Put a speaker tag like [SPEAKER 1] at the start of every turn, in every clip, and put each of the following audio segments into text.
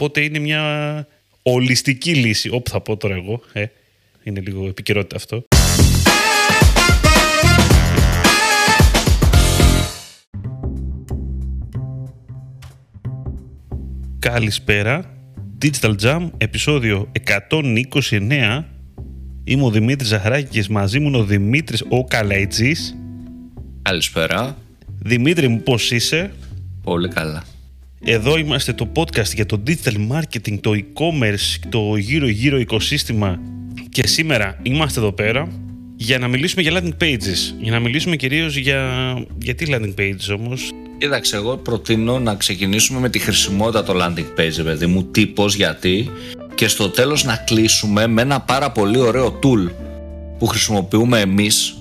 [SPEAKER 1] Οπότε είναι μια ολιστική λύση. Όπου θα πω τώρα εγώ. Ε, είναι λίγο επικαιρότητα αυτό. Καλησπέρα. Digital Jam, επεισόδιο 129. Είμαι ο Δημήτρης Ζαχαράκης και μαζί μου είναι ο Δημήτρης ο Καλαϊτζής.
[SPEAKER 2] Καλησπέρα.
[SPEAKER 1] Δημήτρη μου πώς είσαι;
[SPEAKER 2] Πολύ καλά.
[SPEAKER 1] Εδώ είμαστε το podcast για το digital marketing, το e-commerce, το γύρω-γύρω οικοσύστημα και σήμερα είμαστε εδώ πέρα για να μιλήσουμε για landing pages. Για να μιλήσουμε κυρίως για... Γιατί landing pages όμως.
[SPEAKER 2] Κοίταξε, εγώ προτείνω να ξεκινήσουμε με τη χρησιμότητα το landing page, παιδί μου, τι, πώς, γιατί και στο τέλος να κλείσουμε με ένα πάρα πολύ ωραίο tool που χρησιμοποιούμε εμείς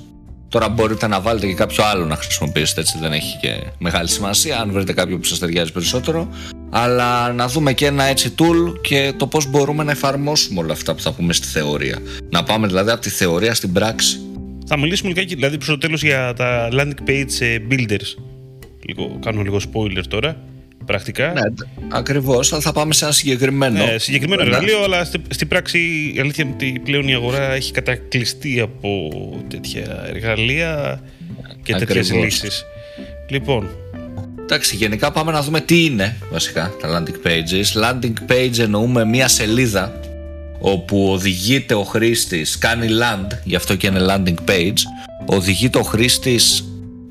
[SPEAKER 2] Τώρα μπορείτε να βάλετε και κάποιο άλλο να χρησιμοποιήσετε, έτσι δεν έχει και μεγάλη σημασία, αν βρείτε κάποιο που σας ταιριάζει περισσότερο. Αλλά να δούμε και ένα έτσι tool και το πώς μπορούμε να εφαρμόσουμε όλα αυτά που θα πούμε στη θεωρία. Να πάμε δηλαδή από τη θεωρία στην πράξη.
[SPEAKER 1] Θα μιλήσουμε λιγάκι δηλαδή προς το τέλος για τα landing page ε, builders. Λίγο, κάνω λίγο spoiler τώρα πρακτικά.
[SPEAKER 2] Ναι, ακριβώς, αλλά θα πάμε σε ένα συγκεκριμένο.
[SPEAKER 1] Ναι, συγκεκριμένο ναι. εργαλείο, αλλά στην πράξη η αλήθεια είναι ότι πλέον η αγορά έχει κατακλειστεί από τέτοια εργαλεία και τέτοιες λύσεις. Λοιπόν.
[SPEAKER 2] Εντάξει, γενικά πάμε να δούμε τι είναι βασικά τα landing pages. Landing page εννοούμε μία σελίδα όπου οδηγείται ο χρήστης, κάνει land, γι' αυτό και είναι landing page, οδηγείται ο χρήστης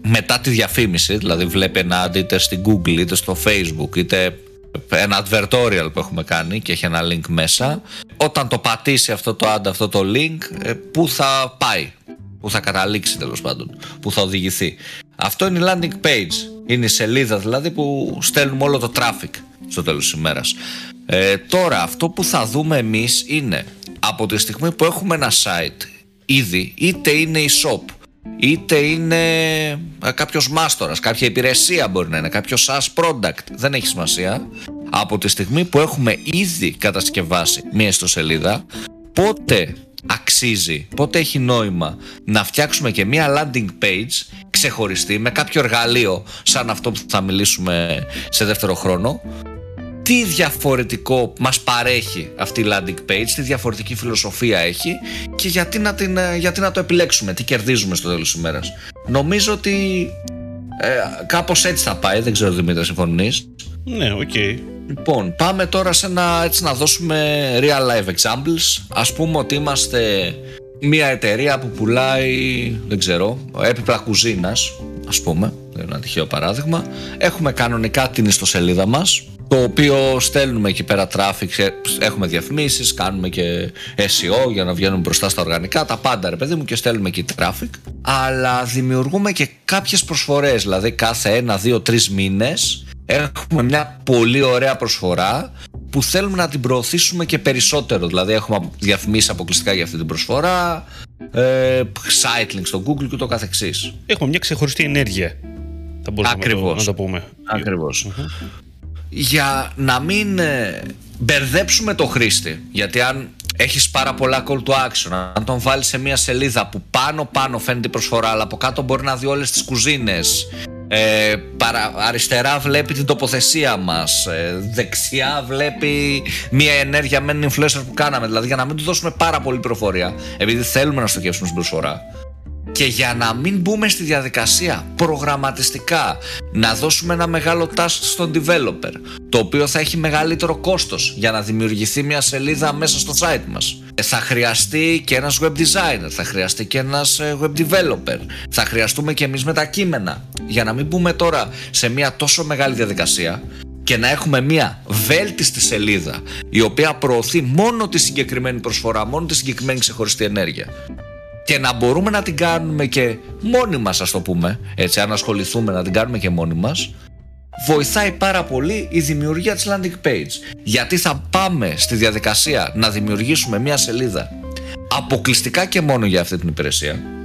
[SPEAKER 2] μετά τη διαφήμιση, δηλαδή βλέπει ένα ad είτε στην Google είτε στο Facebook είτε ένα advertorial που έχουμε κάνει και έχει ένα link μέσα όταν το πατήσει αυτό το ad, αυτό το link ε, πού θα πάει που θα καταλήξει τέλος πάντων, που θα οδηγηθεί. Αυτό είναι η landing page. Είναι η σελίδα δηλαδή που στέλνουμε όλο το traffic στο τέλος της ημέρας. Ε, τώρα αυτό που θα δούμε εμείς είναι από τη στιγμή που έχουμε ένα site ήδη είτε είναι η shop είτε είναι κάποιος μάστορας, κάποια υπηρεσία μπορεί να είναι, κάποιος SaaS product, δεν έχει σημασία. Από τη στιγμή που έχουμε ήδη κατασκευάσει μία ιστοσελίδα, πότε αξίζει, πότε έχει νόημα να φτιάξουμε και μία landing page ξεχωριστή με κάποιο εργαλείο σαν αυτό που θα μιλήσουμε σε δεύτερο χρόνο τι διαφορετικό μας παρέχει αυτή η landing page, τι διαφορετική φιλοσοφία έχει και γιατί να, την, ε, γιατί να το επιλέξουμε, τι κερδίζουμε στο τέλος της ημέρας. Νομίζω ότι ε, κάπως έτσι θα πάει, δεν ξέρω Δημήτρη, συμφωνείς;
[SPEAKER 1] Ναι, ok. Okay.
[SPEAKER 2] Λοιπόν, πάμε τώρα σε ένα, έτσι να δώσουμε real life examples. Ας πούμε ότι είμαστε μια εταιρεία που πουλάει, δεν ξέρω, έπιπλα κουζίνας, ας πούμε, ένα τυχαίο παράδειγμα. Έχουμε κανονικά την ιστοσελίδα μας, το οποίο στέλνουμε εκεί πέρα traffic, έχουμε διαφημίσεις, κάνουμε και SEO για να βγαίνουμε μπροστά στα οργανικά, τα πάντα ρε παιδί μου και στέλνουμε εκεί traffic. Αλλά δημιουργούμε και κάποιες προσφορές, δηλαδή κάθε ένα, δύο, τρεις μήνες έχουμε μια πολύ ωραία προσφορά που θέλουμε να την προωθήσουμε και περισσότερο. Δηλαδή έχουμε διαφημίσεις αποκλειστικά για αυτή την προσφορά, ε, site link στο Google και το καθεξής.
[SPEAKER 1] Έχουμε μια ξεχωριστή ενέργεια. Θα μπορούσαμε Ακριβώς. να το πούμε.
[SPEAKER 2] Για να μην ε, μπερδέψουμε το χρήστη. Γιατί αν έχεις πάρα πολλά call to action, αν τον βάλεις σε μια σελίδα που πάνω πάνω φαίνεται η προσφορά, αλλά από κάτω μπορεί να δει όλες τις κουζίνες, ε, παρα, αριστερά βλέπει την τοποθεσία μας ε, δεξιά βλέπει μια ενέργεια με έναν influencer που κάναμε δηλαδή για να μην του δώσουμε πάρα πολύ προφορία επειδή θέλουμε να στοχεύσουμε στην προσφορά και για να μην μπούμε στη διαδικασία προγραμματιστικά να δώσουμε ένα μεγάλο task στον developer το οποίο θα έχει μεγαλύτερο κόστος για να δημιουργηθεί μια σελίδα μέσα στο site μας. Ε, θα χρειαστεί και ένας web designer, θα χρειαστεί και ένας ε, web developer. Θα χρειαστούμε και εμείς με τα κείμενα. Για να μην μπούμε τώρα σε μια τόσο μεγάλη διαδικασία και να έχουμε μια βέλτιστη σελίδα η οποία προωθεί μόνο τη συγκεκριμένη προσφορά, μόνο τη συγκεκριμένη ξεχωριστή ενέργεια και να μπορούμε να την κάνουμε και μόνοι μας ας το πούμε έτσι αν ασχοληθούμε να την κάνουμε και μόνοι μας βοηθάει πάρα πολύ η δημιουργία της landing page. Γιατί θα πάμε στη διαδικασία να δημιουργήσουμε μια σελίδα αποκλειστικά και μόνο για αυτή την υπηρεσία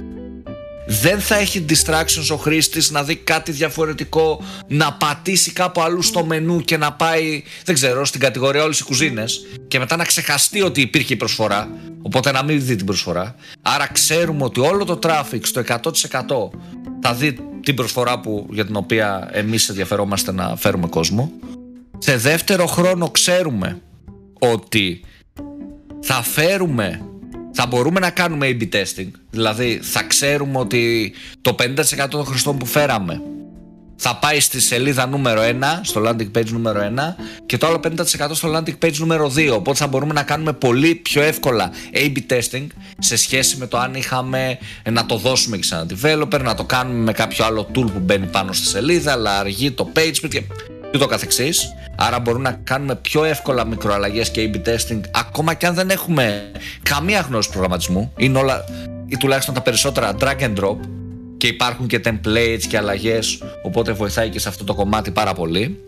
[SPEAKER 2] δεν θα έχει distractions ο χρήστης να δει κάτι διαφορετικό, να πατήσει κάπου αλλού στο μενού και να πάει, δεν ξέρω, στην κατηγορία όλες οι κουζίνες και μετά να ξεχαστεί ότι υπήρχε η προσφορά. Οπότε να μην δει την προσφορά. Άρα ξέρουμε ότι όλο το traffic στο 100% θα δει την προσφορά που, για την οποία εμείς ενδιαφερόμαστε να φέρουμε κόσμο. Σε δεύτερο χρόνο ξέρουμε ότι θα φέρουμε θα μπορούμε να κάνουμε A-B testing. Δηλαδή θα ξέρουμε ότι το 50% των χρηστών που φέραμε θα πάει στη σελίδα νούμερο 1, στο landing page νούμερο 1 και το άλλο 50% στο landing page νούμερο 2. Οπότε θα μπορούμε να κάνουμε πολύ πιο εύκολα A-B testing σε σχέση με το αν είχαμε να το δώσουμε και σε ένα developer, να το κάνουμε με κάποιο άλλο tool που μπαίνει πάνω στη σελίδα, αλλά αργεί το page και το καθεξής. Άρα μπορούμε να κάνουμε πιο εύκολα μικροαλλαγές και A-B testing ακόμα και αν δεν έχουμε καμία γνώση προγραμματισμού. Είναι όλα ή τουλάχιστον τα περισσότερα drag and drop και υπάρχουν και templates και αλλαγές οπότε βοηθάει και σε αυτό το κομμάτι πάρα πολύ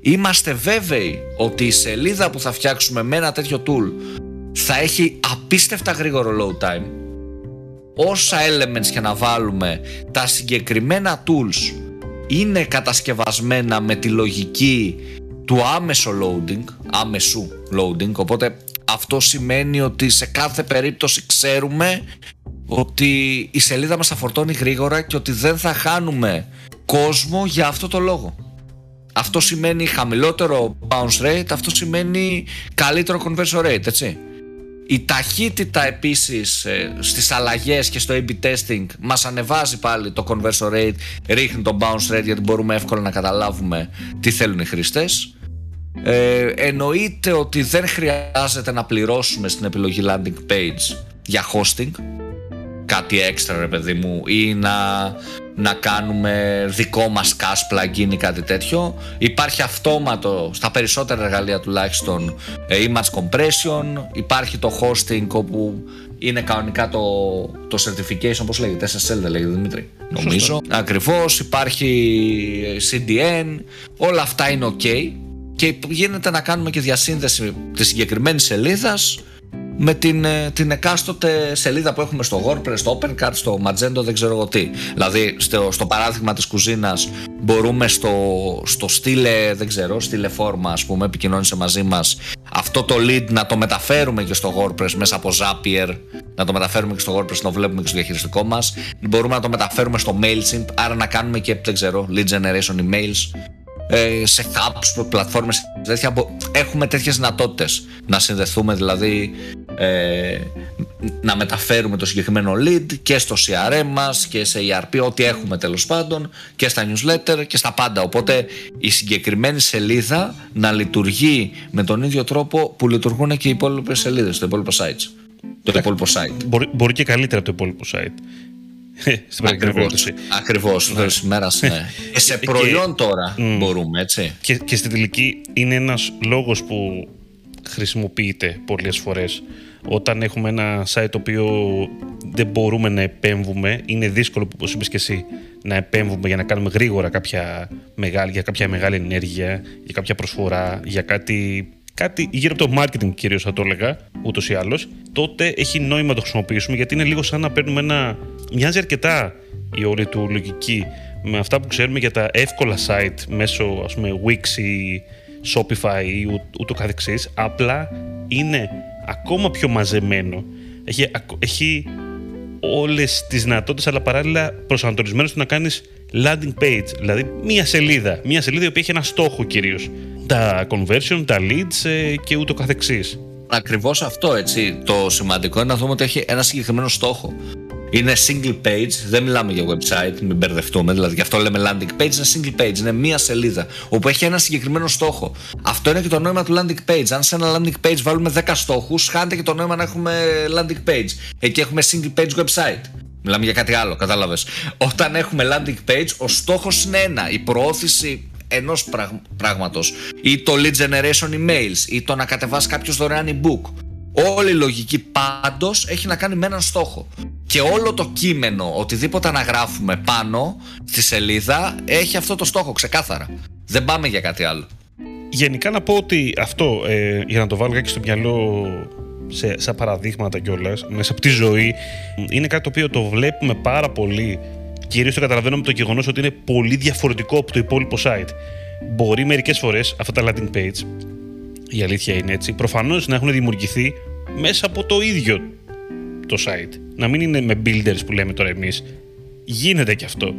[SPEAKER 2] είμαστε βέβαιοι ότι η σελίδα που θα φτιάξουμε με ένα τέτοιο tool θα έχει απίστευτα γρήγορο load time όσα elements και να βάλουμε τα συγκεκριμένα tools είναι κατασκευασμένα με τη λογική του άμεσο loading άμεσου loading οπότε αυτό σημαίνει ότι σε κάθε περίπτωση ξέρουμε ότι η σελίδα μας θα φορτώνει γρήγορα και ότι δεν θα χάνουμε κόσμο για αυτό το λόγο. Αυτό σημαίνει χαμηλότερο bounce rate, αυτό σημαίνει καλύτερο conversion rate, έτσι. Η ταχύτητα επίσης ε, στις αλλαγές και στο A-B testing μας ανεβάζει πάλι το conversion rate, ρίχνει το bounce rate γιατί μπορούμε εύκολα να καταλάβουμε τι θέλουν οι χρήστες. Ε, εννοείται ότι δεν χρειάζεται να πληρώσουμε στην επιλογή landing page για hosting κάτι έξτρα ρε παιδί μου ή να, να κάνουμε δικό μας cash plugin ή κάτι τέτοιο. Υπάρχει αυτόματο στα περισσότερα εργαλεία τουλάχιστον ε, image compression. Υπάρχει το hosting όπου είναι κανονικά το, το certification όπως λέγεται SSL δεν λέγεται Δημήτρη νομίζω. Σωστό. ακριβώς υπάρχει ε, CDN όλα αυτά είναι ok. Και γίνεται να κάνουμε και διασύνδεση της συγκεκριμένης σελίδας με την, ε, την εκάστοτε σελίδα που έχουμε στο WordPress, στο OpenCart, στο Magento, δεν ξέρω εγώ τι. Δηλαδή, στο, στο παράδειγμα της κουζίνας μπορούμε στο, στο στείλε, δεν ξέρω, στείλε φόρμα, ας πούμε, επικοινώνησε μαζί μας, αυτό το lead να το μεταφέρουμε και στο WordPress μέσα από Zapier, να το μεταφέρουμε και στο WordPress, να το βλέπουμε και στο διαχειριστικό μας. Μπορούμε να το μεταφέρουμε στο MailChimp, άρα να κάνουμε και, δεν ξέρω, lead generation emails ε, σε hubs, πλατφόρμες τέτοια, έχουμε τέτοιες δυνατότητες να συνδεθούμε δηλαδή ε, να μεταφέρουμε το συγκεκριμένο lead και στο CRM μας και σε ERP ό,τι έχουμε τέλος πάντων και στα newsletter και στα πάντα οπότε η συγκεκριμένη σελίδα να λειτουργεί με τον ίδιο τρόπο που λειτουργούν και οι υπόλοιπες σελίδες, το υπόλοιπο sites το υπόλοιπο site.
[SPEAKER 1] Μπορεί, μπορεί και καλύτερα από το υπόλοιπο site.
[SPEAKER 2] Στην περίπτωση. Ακριβώς. Ναι. ημέρα. Ναι. Και σε προϊόν τώρα μπορούμε, έτσι.
[SPEAKER 1] Και, και στην τελική είναι ένας λόγος που χρησιμοποιείται πολλές φορές. Όταν έχουμε ένα site το οποίο δεν μπορούμε να επέμβουμε, είναι δύσκολο, όπως είπες και εσύ, να επέμβουμε για να κάνουμε γρήγορα κάποια μεγάλη, για κάποια μεγάλη ενέργεια, για κάποια προσφορά, για κάτι κάτι γύρω από το marketing κυρίως θα το έλεγα, ούτως ή άλλως, τότε έχει νόημα να το χρησιμοποιήσουμε γιατί είναι λίγο σαν να παίρνουμε ένα... Μοιάζει αρκετά η όλη του λογική με αυτά που ξέρουμε για τα εύκολα site μέσω ας πούμε Wix ή Shopify ή ούτω καθεξής, απλά είναι ακόμα πιο μαζεμένο. Έχει, έχει όλες τις δυνατότητες αλλά παράλληλα προσανατολισμένος στο να κάνεις landing page, δηλαδή μία σελίδα, μία σελίδα η οποία έχει ένα στόχο κυρίως τα conversion, τα leads ε, και ούτω καθεξής.
[SPEAKER 2] Ακριβώς αυτό έτσι. Το σημαντικό είναι να δούμε ότι έχει ένα συγκεκριμένο στόχο. Είναι single page, δεν μιλάμε για website, μην μπερδευτούμε, δηλαδή γι' αυτό λέμε landing page, είναι single page, είναι μία σελίδα όπου έχει ένα συγκεκριμένο στόχο. Αυτό είναι και το νόημα του landing page. Αν σε ένα landing page βάλουμε 10 στόχους, χάνεται και το νόημα να έχουμε landing page. Εκεί έχουμε single page website. Μιλάμε για κάτι άλλο, κατάλαβες. Όταν έχουμε landing page, ο στόχος είναι ένα. Η προώθηση ενός πράγματος. Ή το lead generation emails. Ή το να κατεβάσει κάποιος δωρεάν e-book. Όλη η λογική πάντως έχει να κάνει με έναν στόχο. Και όλο το κείμενο, οτιδήποτε αναγράφουμε πάνω στη σελίδα, έχει αυτό το στόχο ξεκάθαρα. Δεν πάμε για κάτι άλλο.
[SPEAKER 1] Γενικά να πω ότι αυτό, ε, για να το βάλω και στο μυαλό σε, σαν παραδείγματα κιόλας, μέσα από τη ζωή, είναι κάτι το οποίο το βλέπουμε πάρα πολύ. Κυρίως το καταλαβαίνω με το γεγονός ότι είναι πολύ διαφορετικό από το υπόλοιπο site. Μπορεί μερικές φορές αυτά τα landing page, η αλήθεια είναι έτσι, προφανώς να έχουν δημιουργηθεί μέσα από το ίδιο το site. Να μην είναι με builders που λέμε τώρα εμείς. Γίνεται και αυτό.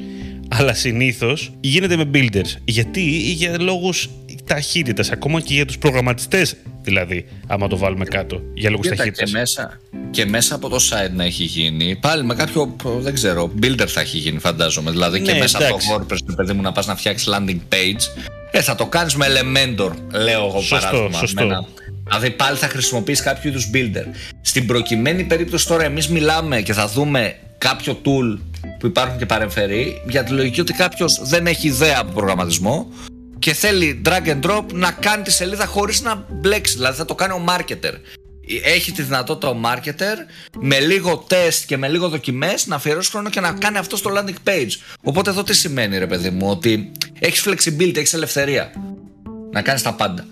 [SPEAKER 1] αλλά συνήθως γίνεται με builders. Γιατί; Για λόγους ταχύτητας, ακόμα και για τους προγραμματιστές δηλαδή, άμα το βάλουμε κάτω, για λόγους ταχύτητας.
[SPEAKER 2] Και μέσα, και μέσα από το site να έχει γίνει, πάλι με κάποιο, δεν ξέρω, builder θα έχει γίνει, φαντάζομαι. Δηλαδή και ναι, μέσα εντάξει. από το WordPress, παιδί μου, να πας να φτιάξεις landing page. Ε, θα το κάνεις με Elementor, λέω εγώ
[SPEAKER 1] σωστό, παράδειγμα. Σωστό. Ένα,
[SPEAKER 2] δηλαδή πάλι θα χρησιμοποιήσει κάποιο είδους builder. Στην προκειμένη περίπτωση τώρα, εμείς μιλάμε και θα δούμε κάποιο tool που υπάρχουν και παρεμφερεί για τη λογική ότι κάποιος δεν έχει ιδέα από προγραμματισμό και θέλει drag and drop να κάνει τη σελίδα χωρίς να μπλέξει. Δηλαδή θα το κάνει ο marketer. Έχει τη δυνατότητα ο marketer με λίγο τεστ και με λίγο δοκιμές να αφιερώσει χρόνο και να κάνει αυτό στο landing page. Οπότε εδώ τι σημαίνει ρε παιδί μου, ότι έχεις flexibility, έχεις ελευθερία να κάνεις τα πάντα.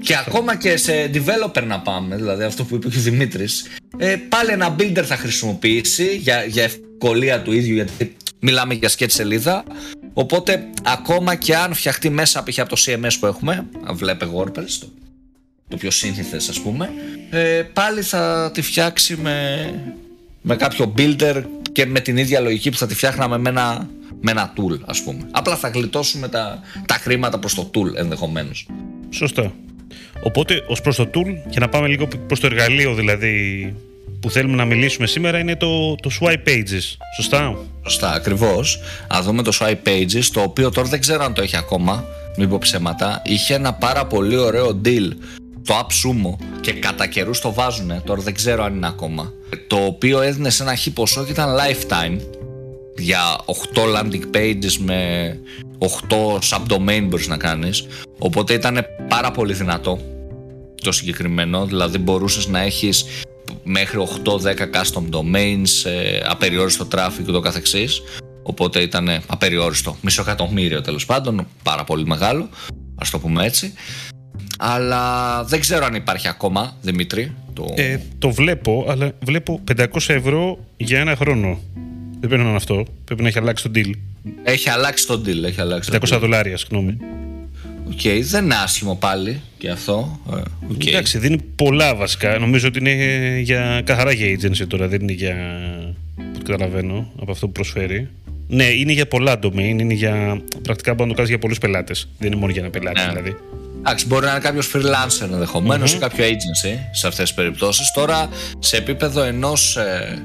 [SPEAKER 2] Και ακόμα και σε developer να πάμε, δηλαδή αυτό που είπε και ο Δημήτρης, ε, πάλι ένα builder θα χρησιμοποιήσει για, για ευκολία του ίδιου, γιατί μιλάμε για sketch σελίδα. Οπότε, ακόμα και αν φτιαχτεί μέσα από το CMS που έχουμε, βλέπε WordPress, το, το πιο σύνηθες ας πούμε, ε, πάλι θα τη φτιάξει με, με κάποιο builder και με την ίδια λογική που θα τη φτιάχναμε με ένα, με ένα tool, ας πούμε. Απλά θα γλιτώσουμε τα, τα χρήματα προς το tool ενδεχομένως.
[SPEAKER 1] Σωστά. Οπότε, ως προς το tool, και να πάμε λίγο προς το εργαλείο δηλαδή που θέλουμε να μιλήσουμε σήμερα, είναι το, το Swipe Pages. Σωστά;
[SPEAKER 2] Σωστά, ακριβώς. Α δούμε το Swipe Pages, το οποίο τώρα δεν ξέρω αν το έχει ακόμα. Μην πω ψέματα. Είχε ένα πάρα πολύ ωραίο deal το AppSumo και κατά καιρούς το βάζουν. Τώρα δεν ξέρω αν είναι ακόμα. Το οποίο έδινε σε ένα χι ποσό και ήταν lifetime. Για 8 landing pages με 8 subdomain μπορείς να κάνεις. Οπότε ήταν πάρα πολύ δυνατό το συγκεκριμένο. Δηλαδή μπορούσες να έχεις μέχρι 8-10 custom domains ε, απεριόριστο traffic και το καθεξής. Οπότε ήταν απεριόριστο. Μισό εκατομμύριο τέλος πάντων πάρα πολύ μεγάλο ας το πούμε έτσι αλλά δεν ξέρω αν υπάρχει ακόμα Δημήτρη
[SPEAKER 1] το, ε, το βλέπω αλλά βλέπω 500 ευρώ για ένα χρόνο δεν πρέπει να είναι αυτό. Πρέπει να έχει αλλάξει το deal.
[SPEAKER 2] Έχει αλλάξει το deal. Έχει αλλάξει
[SPEAKER 1] 500 δολάρια, συγγνώμη.
[SPEAKER 2] Ok, okay, δεν είναι άσχημο πάλι και αυτό.
[SPEAKER 1] Okay. Ε, Εντάξει, δίνει πολλά βασικά. Νομίζω ότι είναι για, καθαρά για agency τώρα, δεν είναι για. που καταλαβαίνω από αυτό που προσφέρει. Ναι, είναι για πολλά domain, είναι για. πρακτικά μπορεί να το κάνεις για πολλούς πελάτες. Δεν είναι μόνο για ένα πελάτη ναι. δηλαδή.
[SPEAKER 2] Εντάξει, μπορεί να είναι κάποιος freelancer ενδεχομένως mm-hmm. ή κάποιο agency σε αυτές τις περιπτώσεις. Τώρα, σε επίπεδο ενός ε,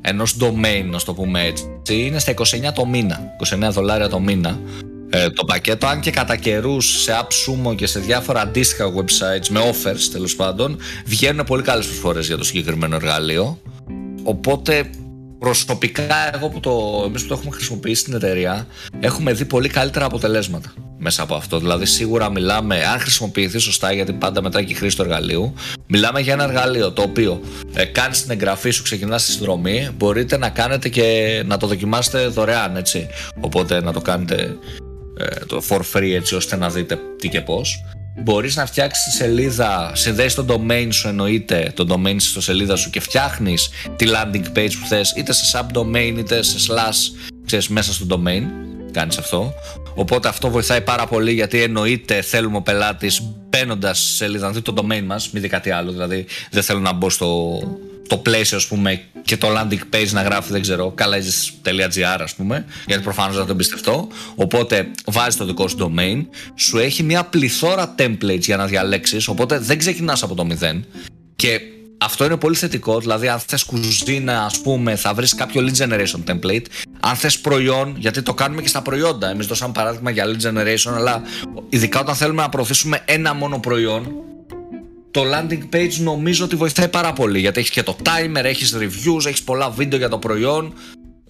[SPEAKER 2] ενός domain, να το πούμε έτσι, είναι στα 29 το μήνα. 29 δολάρια το μήνα. Ε, το πακέτο, αν και κατά καιρούς σε AppSumo και σε διάφορα αντίστοιχα websites με offers τέλος πάντων, βγαίνουν πολύ καλές προσφορές για το συγκεκριμένο εργαλείο. Οπότε προσωπικά εγώ που το, εμείς που το έχουμε χρησιμοποιήσει στην εταιρεία έχουμε δει πολύ καλύτερα αποτελέσματα μέσα από αυτό. Δηλαδή, σίγουρα μιλάμε, αν χρησιμοποιηθεί σωστά, γιατί πάντα μετά και η χρήση του εργαλείου, μιλάμε για ένα εργαλείο το οποίο ε, κάνει την εγγραφή σου, ξεκινά τη συνδρομή, μπορείτε να κάνετε και να το δοκιμάσετε δωρεάν, έτσι. Οπότε να το κάνετε ε, το for free, έτσι ώστε να δείτε τι και πώς. Μπορείς να φτιάξεις τη σελίδα, συνδέσει το domain σου, εννοείται το domain στο σελίδα σου και φτιάχνεις τη landing page που θες, είτε σε subdomain είτε σε slash, ξέρεις, μέσα στο domain κάνεις αυτό. Οπότε αυτό βοηθάει πάρα πολύ γιατί εννοείται θέλουμε ο πελάτης μπαίνοντας σε σελίδα να δει το domain μας, μην δει κάτι άλλο. Δηλαδή δεν θέλω να μπω στο το πλαίσιο ας πούμε, και το landing page να γράφει, δεν ξέρω, colleges.gr ας πούμε, γιατί προφανώς δεν το εμπιστευτώ. Οπότε βάζει το δικό σου domain, σου έχει μια πληθώρα templates για να διαλέξεις, οπότε δεν ξεκινάς από το μηδέν. Και αυτό είναι πολύ θετικό. Δηλαδή, αν θες κουζίνα, ας πούμε, θα βρεις κάποιο lead generation template. Αν θες προϊόν, γιατί το κάνουμε και στα προϊόντα. Εμείς δώσαμε παράδειγμα για lead generation, αλλά ειδικά όταν θέλουμε να προωθήσουμε ένα μόνο προϊόν, το landing page νομίζω ότι βοηθάει πάρα πολύ. Γιατί έχεις και το timer, έχεις reviews, έχεις πολλά βίντεο για το προϊόν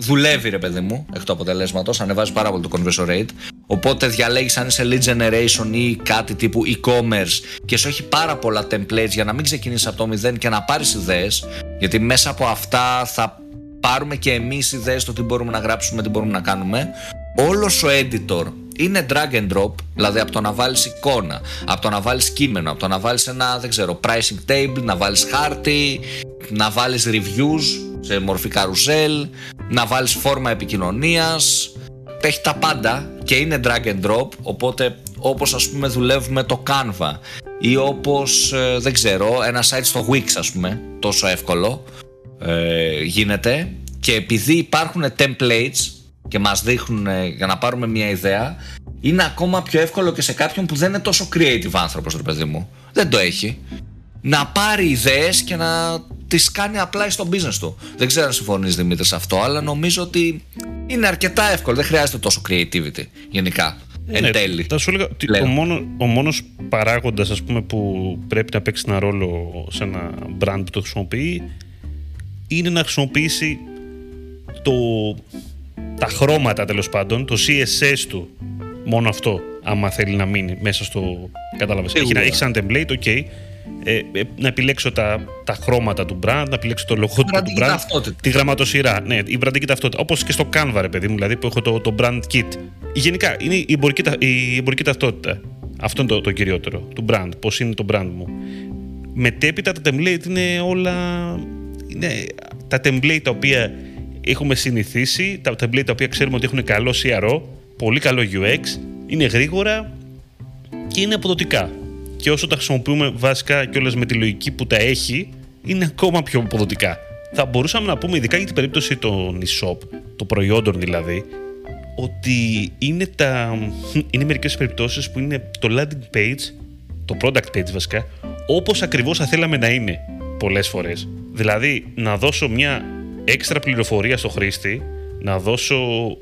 [SPEAKER 2] δουλεύει ρε παιδί μου εκ του αποτελέσματος, ανεβάζει πάρα πολύ το conversion rate. Οπότε διαλέγεις αν είσαι lead generation ή κάτι τύπου e-commerce και σου έχει πάρα πολλά templates για να μην ξεκινήσεις από το μηδέν και να πάρεις ιδέες. Γιατί μέσα από αυτά θα πάρουμε και εμείς ιδέες στο τι μπορούμε να γράψουμε, τι μπορούμε να κάνουμε. Όλος ο editor είναι drag and drop, δηλαδή από το να βάλεις εικόνα, από το να βάλεις κείμενο, από το να βάλεις ένα, δεν ξέρω, pricing table, να βάλεις χάρτη, να βάλεις reviews σε μορφή καρουζέλ, να βάλεις φόρμα επικοινωνίας, έχει τα πάντα και είναι drag and drop, οπότε όπως ας πούμε δουλεύουμε το Canva ή όπως, ε, δεν ξέρω, ένα site στο Wix ας πούμε, τόσο εύκολο ε, γίνεται. Και επειδή υπάρχουν templates και μας δείχνουν ε, για να πάρουμε μια ιδέα είναι ακόμα πιο εύκολο και σε κάποιον που δεν είναι τόσο creative άνθρωπος ρε παιδί μου. Δεν το έχει. Να πάρει ιδέες και να τις κάνει απλά στο business του δεν ξέρω αν συμφωνείς Δημήτρης σε αυτό αλλά νομίζω ότι είναι αρκετά εύκολο δεν χρειάζεται τόσο creativity γενικά
[SPEAKER 1] ναι,
[SPEAKER 2] εν τέλει
[SPEAKER 1] θα σου έλεγα ότι ο, μόνο, ο μόνος παράγοντας ας πούμε, που πρέπει να παίξει ένα ρόλο σε ένα brand που το χρησιμοποιεί είναι να χρησιμοποιήσει το, τα χρώματα τέλος πάντων, το CSS του. Μόνο αυτό, άμα θέλει να μείνει μέσα στο. Κατάλαβες. Έχει, έχει σαν template, ok. Ε, ε, να επιλέξω τα, τα χρώματα του brand, να επιλέξω το λογότυπο του brand,
[SPEAKER 2] ταυτότητα.
[SPEAKER 1] τη γραμματοσυρά. Ναι, η βραντική ταυτότητα. Όπως και στο Canva, ρε παιδί μου, δηλαδή που έχω το, το brand kit. Γενικά είναι η εμπορική, η εμπορική ταυτότητα. Αυτό είναι το, το κυριότερο του brand. Πώς είναι το brand μου. Μετέπειτα τα template είναι όλα. Είναι τα template τα οποία έχουμε συνηθίσει, τα template τα οποία ξέρουμε ότι έχουν καλό CRO, πολύ καλό UX, είναι γρήγορα και είναι αποδοτικά. Και όσο τα χρησιμοποιούμε βασικά και όλες με τη λογική που τα έχει, είναι ακόμα πιο αποδοτικά. Θα μπορούσαμε να πούμε, ειδικά για την περίπτωση των e-shop, των προϊόντων δηλαδή, ότι είναι, τα, είναι μερικές περιπτώσεις που είναι το landing page, το product page βασικά, όπως ακριβώς θα θέλαμε να είναι πολλές φορές. Δηλαδή, να δώσω μια έξτρα πληροφορία στο χρήστη, να δώσω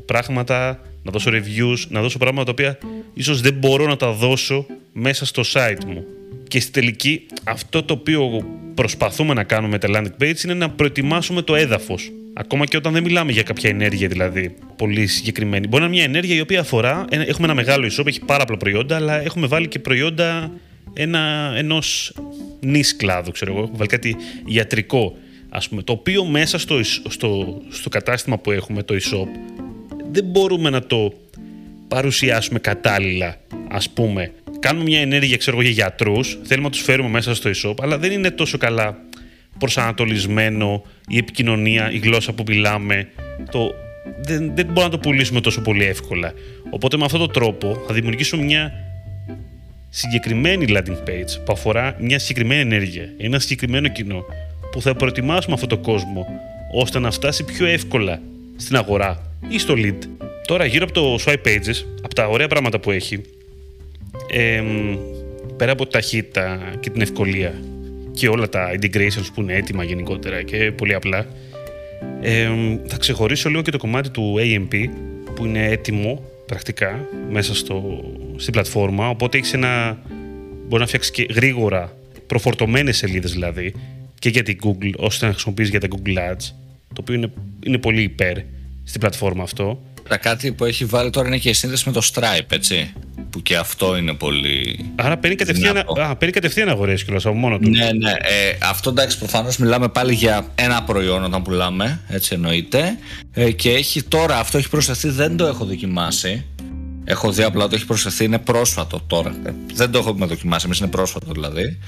[SPEAKER 1] πράγματα, να δώσω reviews, να δώσω πράγματα τα οποία ίσως δεν μπορώ να τα δώσω μέσα στο site μου. Και στη τελική αυτό το οποίο προσπαθούμε να κάνουμε με τα landing page είναι να προετοιμάσουμε το έδαφος. Ακόμα και όταν δεν μιλάμε για κάποια ενέργεια δηλαδή πολύ συγκεκριμένη. Μπορεί να είναι μια ενέργεια η οποία αφορά, έχουμε ένα μεγάλο e-shop, έχει πάρα πολλά προϊόντα, αλλά έχουμε βάλει και προϊόντα ένα, ενός νης κλάδου, ξέρω εγώ. Έχουμε βάλει κάτι ιατρικό ας πούμε, το οποίο μέσα στο, στο, στο κατάστημα που έχουμε, το e-shop, δεν μπορούμε να το παρουσιάσουμε κατάλληλα, ας πούμε. Κάνουμε μια ενέργεια, ξέρω εγώ, για γιατρούς, θέλουμε να τους φέρουμε μέσα στο e-shop, αλλά δεν είναι τόσο καλά προσανατολισμένο η επικοινωνία, η γλώσσα που μιλάμε, το, δεν, δεν μπορούμε να το πουλήσουμε τόσο πολύ εύκολα. Οπότε με αυτόν τον τρόπο θα δημιουργήσουμε μια συγκεκριμένη landing page που αφορά μια συγκεκριμένη ενέργεια, ένα συγκεκριμένο κοινό που θα προετοιμάσουμε αυτό το κόσμο ώστε να φτάσει πιο εύκολα στην αγορά ή στο lead. Τώρα γύρω από το swipe pages, από τα ωραία πράγματα που έχει, ε, πέρα από ταχύτητα και την ευκολία και όλα τα integrations που είναι έτοιμα γενικότερα και πολύ απλά, ε, θα ξεχωρίσω λίγο και το κομμάτι του AMP που είναι έτοιμο πρακτικά μέσα στο, στην πλατφόρμα, οπότε έχεις ένα, μπορεί να φτιάξεις και γρήγορα προφορτωμένες σελίδες δηλαδή και για την Google, ώστε να χρησιμοποιήσει για τα Google Ads, το οποίο είναι, είναι πολύ υπέρ στην πλατφόρμα αυτό.
[SPEAKER 2] Τα κάτι που έχει βάλει τώρα είναι και η σύνδεση με το Stripe, έτσι. Που και αυτό είναι πολύ.
[SPEAKER 1] Άρα παίρνει κατευθείαν, α, παίρνει κατευθείαν αγορές κιόλας από μόνο του.
[SPEAKER 2] Ναι, ναι. Ε, αυτό εντάξει, προφανώς μιλάμε πάλι για ένα προϊόν όταν πουλάμε, έτσι εννοείται. Ε, και έχει τώρα, αυτό έχει προσθεθεί, δεν το έχω δοκιμάσει. Έχω δει απλά το έχει προσθεθεί, είναι πρόσφατο τώρα. Ε, δεν το έχουμε δοκιμάσει, εμείς είναι πρόσφατο δηλαδή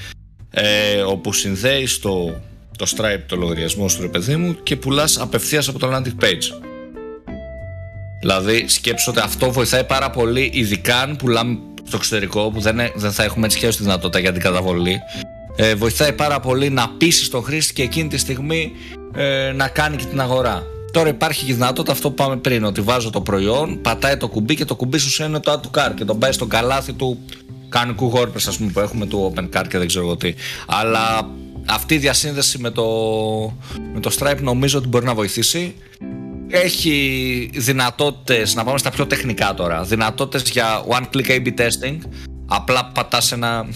[SPEAKER 2] ε, όπου συνδέει το, το Stripe το λογαριασμό σου ρε παιδί μου και πουλάς απευθείας από το landing page. Δηλαδή σκέψω ότι αυτό βοηθάει πάρα πολύ ειδικά αν πουλάμε στο εξωτερικό που δεν, δεν θα έχουμε έτσι και τη δυνατότητα για την καταβολή ε, βοηθάει πάρα πολύ να πείσει τον χρήστη και εκείνη τη στιγμή ε, να κάνει και την αγορά. Τώρα υπάρχει και δυνατότητα αυτό που πάμε πριν, ότι βάζω το προϊόν, πατάει το κουμπί και το κουμπί σου είναι το add to cart και τον πάει στο καλάθι του κανονικού WordPress ας πούμε που έχουμε του OpenCart και δεν ξέρω εγώ τι. Αλλά αυτή η διασύνδεση με το, με το Stripe νομίζω ότι μπορεί να βοηθήσει. Έχει δυνατότητες, να πάμε στα πιο τεχνικά τώρα, δυνατότητες για one-click A-B testing. Απλά πατάς ένα,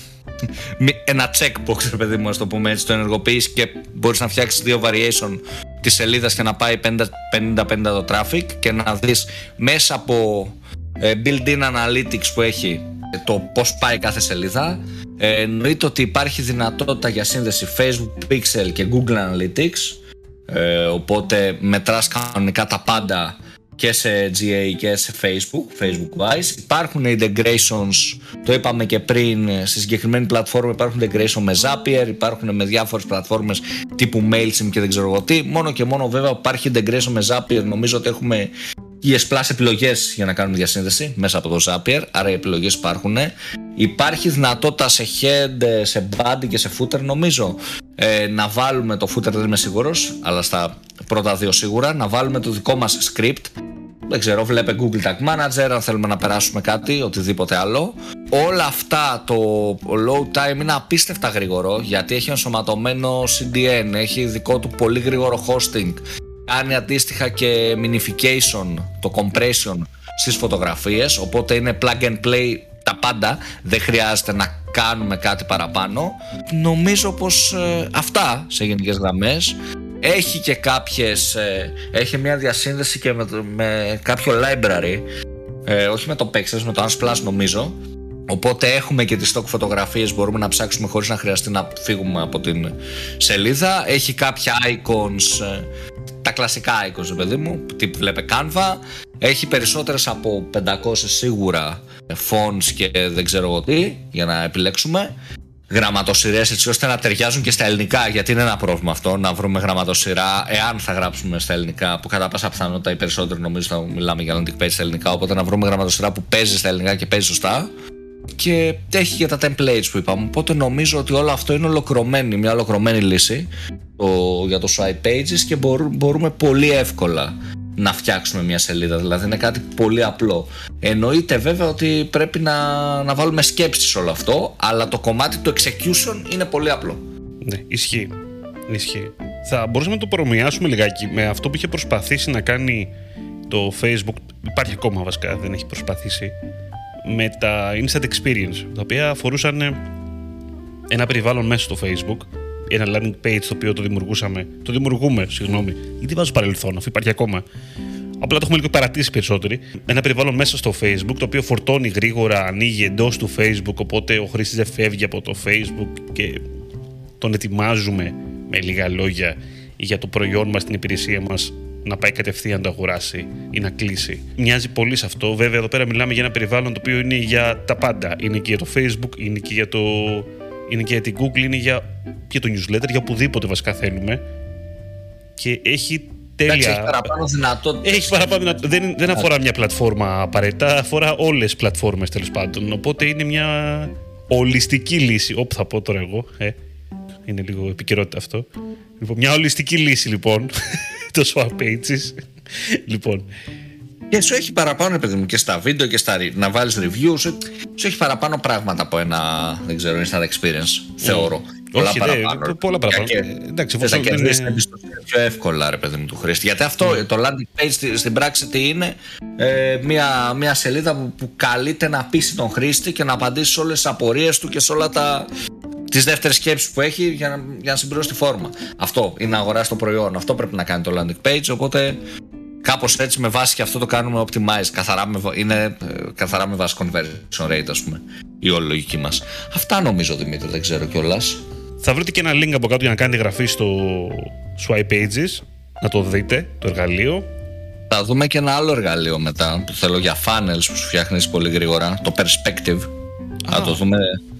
[SPEAKER 2] ένα checkbox, ρε παιδί μου, το πούμε έτσι, το ενεργοποιείς και μπορείς να φτιάξεις δύο variation της σελίδας και να πάει 50-50 το traffic και να δεις μέσα από ε, built-in analytics που έχει το πώς πάει κάθε σελίδα ε, εννοείται ότι υπάρχει δυνατότητα για σύνδεση Facebook Pixel και Google Analytics ε, οπότε μετράς κανονικά τα πάντα και σε GA και σε Facebook, Facebook Wise. Υπάρχουν integrations, το είπαμε και πριν, στη συγκεκριμένη πλατφόρμα υπάρχουν integration με Zapier, υπάρχουν με διάφορες πλατφόρμες τύπου MailChimp και δεν ξέρω εγώ τι. Μόνο και μόνο βέβαια υπάρχει integration με Zapier, νομίζω ότι έχουμε ES Plus επιλογές για να κάνουμε διασύνδεση μέσα από το Zapier, άρα οι επιλογές υπάρχουν. Υπάρχει δυνατότητα σε head, σε body και σε footer, νομίζω, ε, να βάλουμε το footer, δεν είμαι σίγουρος, αλλά στα πρώτα δύο σίγουρα, να βάλουμε το δικό μας script δεν ξέρω, βλέπε Google Tag Manager, αν θέλουμε να περάσουμε κάτι, οτιδήποτε άλλο. Όλα αυτά το load time είναι απίστευτα γρήγορο γιατί έχει ενσωματωμένο CDN, έχει δικό του πολύ γρήγορο hosting, κάνει αντίστοιχα και minification, το compression στις φωτογραφίες, οπότε είναι plug and play τα πάντα, δεν χρειάζεται να κάνουμε κάτι παραπάνω. Νομίζω πως ε, αυτά σε γενικές γραμμές. Έχει και κάποιες ε, έχει μια διασύνδεση και με, με κάποιο library ε, όχι με το Pexels, με το Unsplash νομίζω. Οπότε έχουμε και τις stock φωτογραφίες μπορούμε να ψάξουμε χωρίς να χρειαστεί να φύγουμε από την σελίδα. Έχει κάποια icons ε, τα κλασικά icons παιδί μου τύπου βλέπε Canva έχει περισσότερες από 500 σίγουρα fonts και δεν ξέρω εγώ τι για να επιλέξουμε γραμματοσυρές έτσι ώστε να ταιριάζουν και στα ελληνικά. Γιατί είναι ένα πρόβλημα αυτό να βρούμε γραμματοσυρά, εάν θα γράψουμε στα ελληνικά, που κατά πάσα πιθανότητα οι περισσότεροι νομίζω θα μιλάμε για landing page στα ελληνικά. Οπότε να βρούμε γραμματοσυρά που παίζει στα ελληνικά και παίζει σωστά. Και έχει και τα templates που είπαμε. Οπότε νομίζω ότι όλο αυτό είναι ολοκληρωμένη, μια ολοκληρωμένη λύση το, για το swipe pages και μπορούμε πολύ εύκολα να φτιάξουμε μια σελίδα. Δηλαδή είναι κάτι πολύ απλό. Εννοείται βέβαια ότι πρέπει να, να βάλουμε σκέψη σε όλο αυτό, αλλά το κομμάτι του execution είναι πολύ απλό.
[SPEAKER 1] Ναι, ισχύει. ισχύει. Θα μπορούσαμε να το προμοιάσουμε λιγάκι με αυτό που είχε προσπαθήσει να κάνει το Facebook. Υπάρχει ακόμα βασικά, δεν έχει προσπαθήσει. Με τα Instant Experience, τα οποία αφορούσαν ένα περιβάλλον μέσα στο Facebook ένα landing page το οποίο το δημιουργούσαμε. Το δημιουργούμε, συγγνώμη. Γιατί βάζω παρελθόν, αφού υπάρχει ακόμα. Απλά το έχουμε λίγο παρατήσει περισσότεροι. Ένα περιβάλλον μέσα στο Facebook το οποίο φορτώνει γρήγορα, ανοίγει εντός του Facebook. Οπότε ο χρήστης δεν φεύγει από το Facebook και τον ετοιμάζουμε με λίγα λόγια για το προϊόν μας, την υπηρεσία μας να πάει κατευθείαν να το αγοράσει ή να κλείσει. Μοιάζει πολύ σε αυτό. Βέβαια, εδώ πέρα μιλάμε για ένα περιβάλλον το οποίο είναι για τα πάντα. Είναι και για το Facebook, είναι και για το είναι και για την Google, είναι για, και το newsletter, για οπουδήποτε βασικά θέλουμε. Και έχει τέλεια.
[SPEAKER 2] έχει παραπάνω δυνατότητες.
[SPEAKER 1] Έχει παραπάνω δυνατότητες. Δεν, δεν αφορά μια πλατφόρμα απαραίτητα, αφορά όλες τις πλατφόρμες τέλος πάντων. Οπότε είναι μια ολιστική λύση. Όπου θα πω τώρα εγώ. Ε, είναι λίγο επικαιρότητα αυτό. Λοιπόν, μια ολιστική λύση λοιπόν. Το swap pages. λοιπόν,
[SPEAKER 2] και σου έχει παραπάνω, παιδί μου, και στα βίντεο και στα να βάλεις reviews. Σου, έχει παραπάνω πράγματα από ένα, δεν ξέρω, instant experience, θεωρώ.
[SPEAKER 1] Πολλά Όχι, παραπάνω. πολλά παραπάνω. Και,
[SPEAKER 2] Εντάξει, θα κερδίσει την εμπιστοσύνη πιο εύκολα, ρε παιδί μου, του χρήστη. Γιατί αυτό, ναι. το landing page στην πράξη τι είναι, ε, μια, μια σελίδα που, που καλείται να πείσει τον χρήστη και να απαντήσει σε όλες τις απορίες του και σε όλα τα, τις δεύτερες σκέψεις που έχει για να, για να συμπληρώσει τη φόρμα. Αυτό είναι να αγοράσει το προϊόν. Αυτό πρέπει να κάνει το landing page. Οπότε κάπως έτσι με βάση και αυτό το κάνουμε optimize καθαρά με, είναι ε, καθαρά με βάση conversion rate ας πούμε η όλη λογική μας αυτά νομίζω Δημήτρη δεν ξέρω κιόλας.
[SPEAKER 1] θα βρείτε και ένα link από κάτω για να κάνετε γραφή στο Swipe Pages να το δείτε το εργαλείο
[SPEAKER 2] θα δούμε και ένα άλλο εργαλείο μετά που θέλω για funnels που σου φτιάχνεις πολύ γρήγορα το Perspective θα το δούμε ε,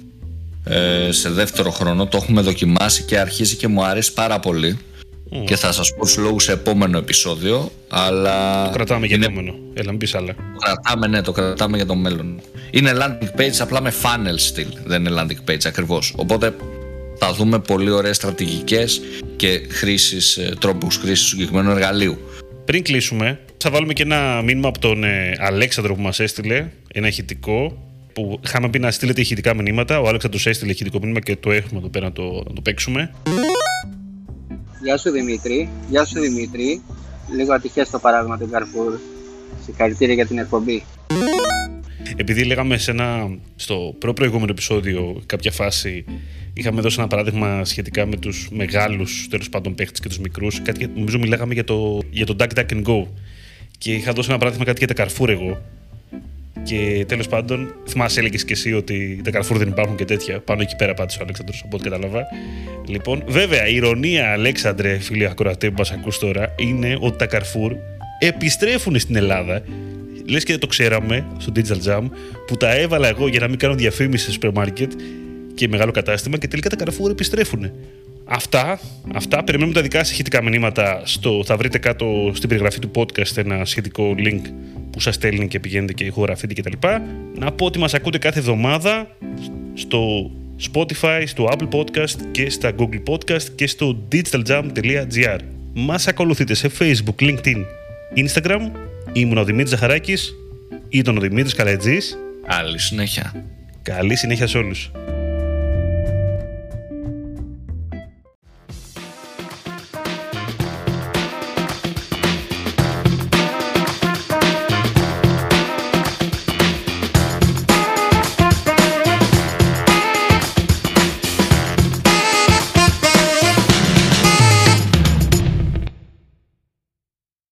[SPEAKER 2] σε δεύτερο χρόνο το έχουμε δοκιμάσει και αρχίζει και μου αρέσει πάρα πολύ. Και θα σας πω τους λόγους σε επόμενο επεισόδιο αλλά...
[SPEAKER 1] Το κρατάμε για επόμενο, έλα μην πεις άλλα.
[SPEAKER 2] Το κρατάμε ναι, το κρατάμε για το μέλλον. Είναι landing page απλά με funnel style Δεν είναι landing page ακριβώς. Οπότε θα δούμε πολύ ωραίες στρατηγικές και χρήσεις, ε, τρόπους χρήσης του συγκεκριμένου εργαλείου.
[SPEAKER 1] Πριν κλείσουμε θα βάλουμε και ένα μήνυμα από τον ε, Αλέξανδρο που μας έστειλε. Ένα ηχητικό που είχαμε πει να στείλετε ηχητικά μηνύματα. Ο Αλέξανδρος έστειλε ηχητικό μήνυμα και το έχουμε εδώ πέρα να το, να το παίξουμε.
[SPEAKER 3] Γεια σου Δημήτρη. Γεια σου Δημήτρη. Λίγο ατυχές το παράδειγμα του Carrefour. Συγχαρητήρια για την εκπομπή.
[SPEAKER 1] Επειδή λέγαμε σε ένα, στο προ-προηγούμενο επεισόδιο κάποια φάση είχαμε δώσει ένα παράδειγμα σχετικά με τους μεγάλους τέλος πάντων παίχτες και τους μικρούς κάτι, νομίζω μιλάγαμε για το, για το Duck Duck and Go και είχα δώσει ένα παράδειγμα κάτι για τα Carrefour εγώ και τέλος πάντων, θυμάσαι, έλεγες και εσύ ότι τα Carrefour δεν υπάρχουν και τέτοια. Πάνω εκεί πέρα πάντως ο Αλέξανδρος, από ό,τι κατάλαβα. Λοιπόν, βέβαια, η ηρωνία, Αλέξανδρε, φίλοι ακροατέ που μας ακούς τώρα, είναι ότι τα Carrefour επιστρέφουν στην Ελλάδα. Λες και δεν το ξέραμε στο Digital Jam, που τα έβαλα εγώ για να μην κάνω διαφήμιση σε σούπερ μάρκετ και μεγάλο κατάστημα και τελικά τα Carrefour επιστρέφουν. Αυτά, αυτά. Περιμένουμε τα δικά σας ηχητικά μηνύματα. Στο, θα βρείτε κάτω στην περιγραφή του podcast ένα σχετικό link που σας στέλνει και πηγαίνετε και ηχογραφείτε κτλ. Να πω ότι μας ακούτε κάθε εβδομάδα στο Spotify, στο Apple Podcast και στα Google Podcast και στο digitaljump.gr. Μας ακολουθείτε σε Facebook, LinkedIn, Instagram Ήμουν ο Δημήτρης Ζαχαράκης, ήταν ο Δημήτρης Καλετζής.
[SPEAKER 2] Άλλη συνέχεια.
[SPEAKER 1] Καλή συνέχεια σε όλους.